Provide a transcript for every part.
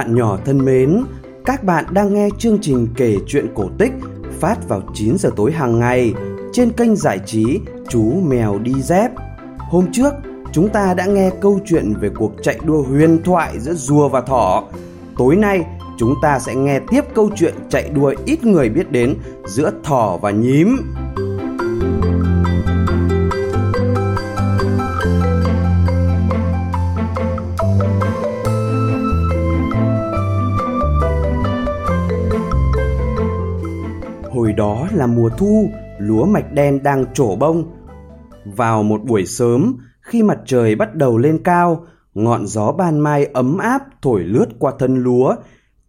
bạn nhỏ thân mến, các bạn đang nghe chương trình kể chuyện cổ tích phát vào 9 giờ tối hàng ngày trên kênh giải trí Chú Mèo Đi Dép. Hôm trước, chúng ta đã nghe câu chuyện về cuộc chạy đua huyền thoại giữa rùa và thỏ. Tối nay, chúng ta sẽ nghe tiếp câu chuyện chạy đua ít người biết đến giữa thỏ và nhím. Hồi đó là mùa thu, lúa mạch đen đang trổ bông. Vào một buổi sớm, khi mặt trời bắt đầu lên cao, ngọn gió ban mai ấm áp thổi lướt qua thân lúa,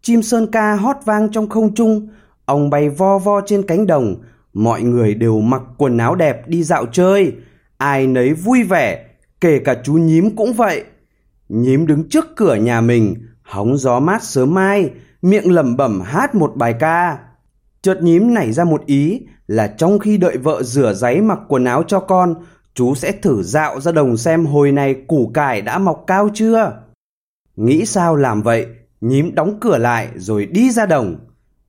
chim sơn ca hót vang trong không trung, ong bay vo vo trên cánh đồng, mọi người đều mặc quần áo đẹp đi dạo chơi, ai nấy vui vẻ, kể cả chú nhím cũng vậy. Nhím đứng trước cửa nhà mình, hóng gió mát sớm mai, miệng lẩm bẩm hát một bài ca. Chợt nhím nảy ra một ý là trong khi đợi vợ rửa giấy mặc quần áo cho con, chú sẽ thử dạo ra đồng xem hồi này củ cải đã mọc cao chưa. Nghĩ sao làm vậy, nhím đóng cửa lại rồi đi ra đồng.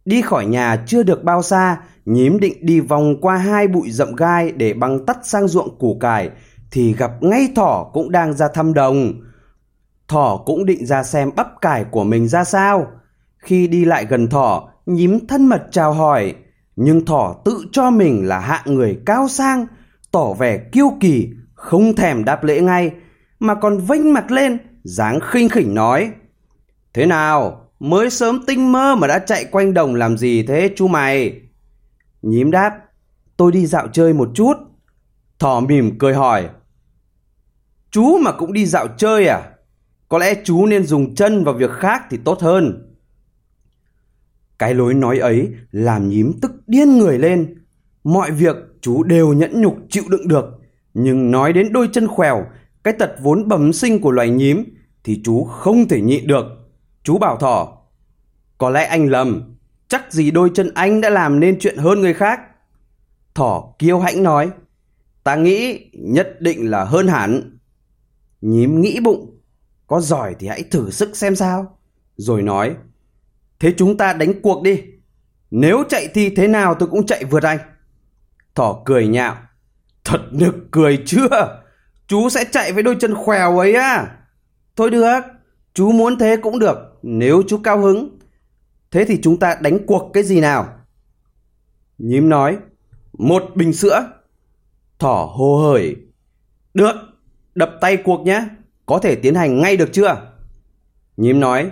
Đi khỏi nhà chưa được bao xa, nhím định đi vòng qua hai bụi rậm gai để băng tắt sang ruộng củ cải, thì gặp ngay thỏ cũng đang ra thăm đồng. Thỏ cũng định ra xem bắp cải của mình ra sao. Khi đi lại gần thỏ, nhím thân mật chào hỏi, nhưng thỏ tự cho mình là hạng người cao sang, tỏ vẻ kiêu kỳ, không thèm đáp lễ ngay, mà còn vênh mặt lên, dáng khinh khỉnh nói. Thế nào, mới sớm tinh mơ mà đã chạy quanh đồng làm gì thế chú mày? Nhím đáp, tôi đi dạo chơi một chút. Thỏ mỉm cười hỏi, chú mà cũng đi dạo chơi à? Có lẽ chú nên dùng chân vào việc khác thì tốt hơn. Cái lối nói ấy làm nhím tức điên người lên. Mọi việc chú đều nhẫn nhục chịu đựng được. Nhưng nói đến đôi chân khèo, cái tật vốn bẩm sinh của loài nhím, thì chú không thể nhịn được. Chú bảo thỏ, có lẽ anh lầm, chắc gì đôi chân anh đã làm nên chuyện hơn người khác. Thỏ kiêu hãnh nói, ta nghĩ nhất định là hơn hẳn. Nhím nghĩ bụng, có giỏi thì hãy thử sức xem sao. Rồi nói, Thế chúng ta đánh cuộc đi. Nếu chạy thi thế nào tôi cũng chạy vượt anh. Thỏ cười nhạo. Thật nực cười chưa? Chú sẽ chạy với đôi chân khèo ấy à? Thôi được, chú muốn thế cũng được, nếu chú cao hứng. Thế thì chúng ta đánh cuộc cái gì nào? Nhím nói, một bình sữa. Thỏ hô hởi. Được, đập tay cuộc nhé, có thể tiến hành ngay được chưa? Nhím nói,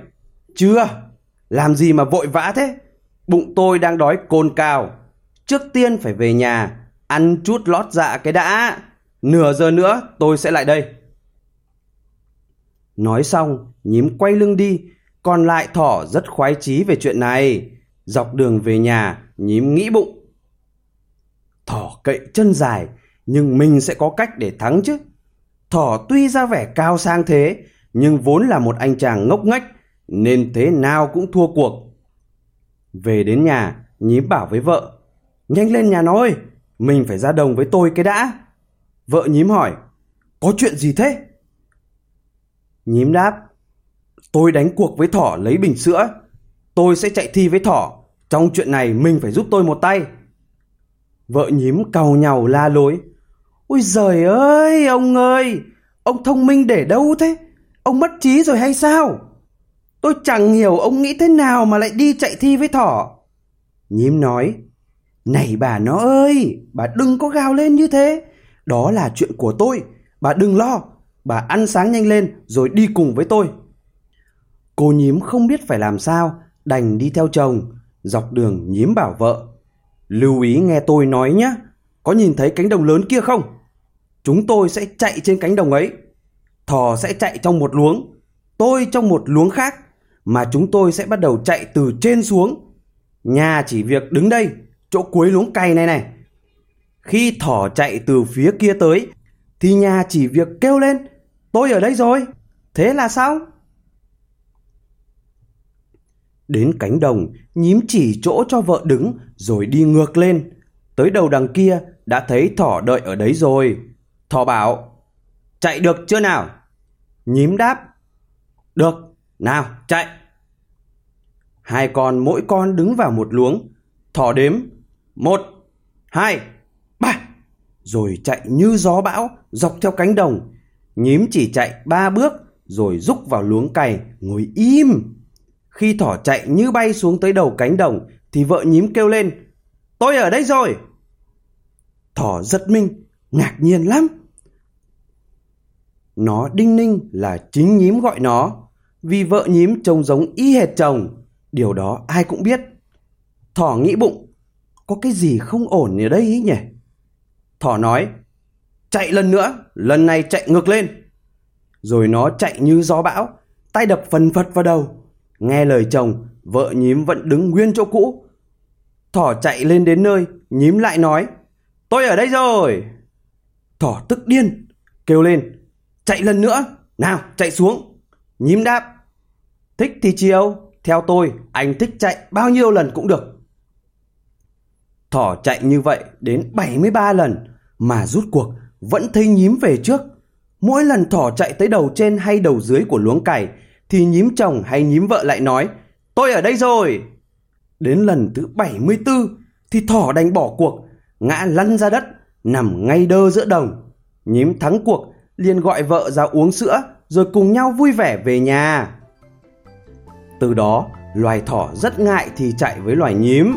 chưa, làm gì mà vội vã thế? Bụng tôi đang đói cồn cào. Trước tiên phải về nhà, ăn chút lót dạ cái đã. Nửa giờ nữa tôi sẽ lại đây. Nói xong, nhím quay lưng đi, còn lại thỏ rất khoái chí về chuyện này. Dọc đường về nhà, nhím nghĩ bụng. Thỏ cậy chân dài, nhưng mình sẽ có cách để thắng chứ. Thỏ tuy ra vẻ cao sang thế, nhưng vốn là một anh chàng ngốc nghếch, nên thế nào cũng thua cuộc. Về đến nhà, nhím bảo với vợ, nhanh lên nhà nó ơi, mình phải ra đồng với tôi cái đã. Vợ nhím hỏi, có chuyện gì thế? Nhím đáp, tôi đánh cuộc với thỏ lấy bình sữa, tôi sẽ chạy thi với thỏ, trong chuyện này mình phải giúp tôi một tay. Vợ nhím cầu nhau la lối, ôi giời ơi, ông ơi, ông thông minh để đâu thế? Ông mất trí rồi hay sao? Tôi chẳng hiểu ông nghĩ thế nào mà lại đi chạy thi với thỏ. Nhím nói, này bà nó ơi, bà đừng có gào lên như thế. Đó là chuyện của tôi, bà đừng lo. Bà ăn sáng nhanh lên rồi đi cùng với tôi. Cô nhím không biết phải làm sao, đành đi theo chồng. Dọc đường nhím bảo vợ. Lưu ý nghe tôi nói nhé, có nhìn thấy cánh đồng lớn kia không? Chúng tôi sẽ chạy trên cánh đồng ấy. Thỏ sẽ chạy trong một luống, tôi trong một luống khác mà chúng tôi sẽ bắt đầu chạy từ trên xuống. Nhà chỉ việc đứng đây, chỗ cuối luống cày này này. Khi thỏ chạy từ phía kia tới, thì nhà chỉ việc kêu lên, tôi ở đây rồi. Thế là sao? Đến cánh đồng, nhím chỉ chỗ cho vợ đứng rồi đi ngược lên. Tới đầu đằng kia đã thấy thỏ đợi ở đấy rồi. Thỏ bảo, chạy được chưa nào? Nhím đáp, được, nào chạy. Hai con mỗi con đứng vào một luống. Thỏ đếm. Một, hai, ba. Rồi chạy như gió bão dọc theo cánh đồng. Nhím chỉ chạy ba bước rồi rúc vào luống cày ngồi im. Khi thỏ chạy như bay xuống tới đầu cánh đồng thì vợ nhím kêu lên. Tôi ở đây rồi. Thỏ giật mình, ngạc nhiên lắm. Nó đinh ninh là chính nhím gọi nó, vì vợ nhím trông giống y hệt chồng. Điều đó ai cũng biết. Thỏ nghĩ bụng, có cái gì không ổn ở đây ý nhỉ? Thỏ nói, chạy lần nữa, lần này chạy ngược lên. Rồi nó chạy như gió bão, tay đập phần phật vào đầu. Nghe lời chồng, vợ nhím vẫn đứng nguyên chỗ cũ. Thỏ chạy lên đến nơi, nhím lại nói, tôi ở đây rồi. Thỏ tức điên, kêu lên, chạy lần nữa, nào chạy xuống. Nhím đáp, thích thì chiều, theo tôi, anh thích chạy bao nhiêu lần cũng được. Thỏ chạy như vậy đến 73 lần mà rút cuộc vẫn thấy nhím về trước. Mỗi lần thỏ chạy tới đầu trên hay đầu dưới của luống cày thì nhím chồng hay nhím vợ lại nói Tôi ở đây rồi. Đến lần thứ 74 thì thỏ đành bỏ cuộc, ngã lăn ra đất, nằm ngay đơ giữa đồng. Nhím thắng cuộc liền gọi vợ ra uống sữa rồi cùng nhau vui vẻ về nhà. Từ đó, loài thỏ rất ngại thì chạy với loài nhím.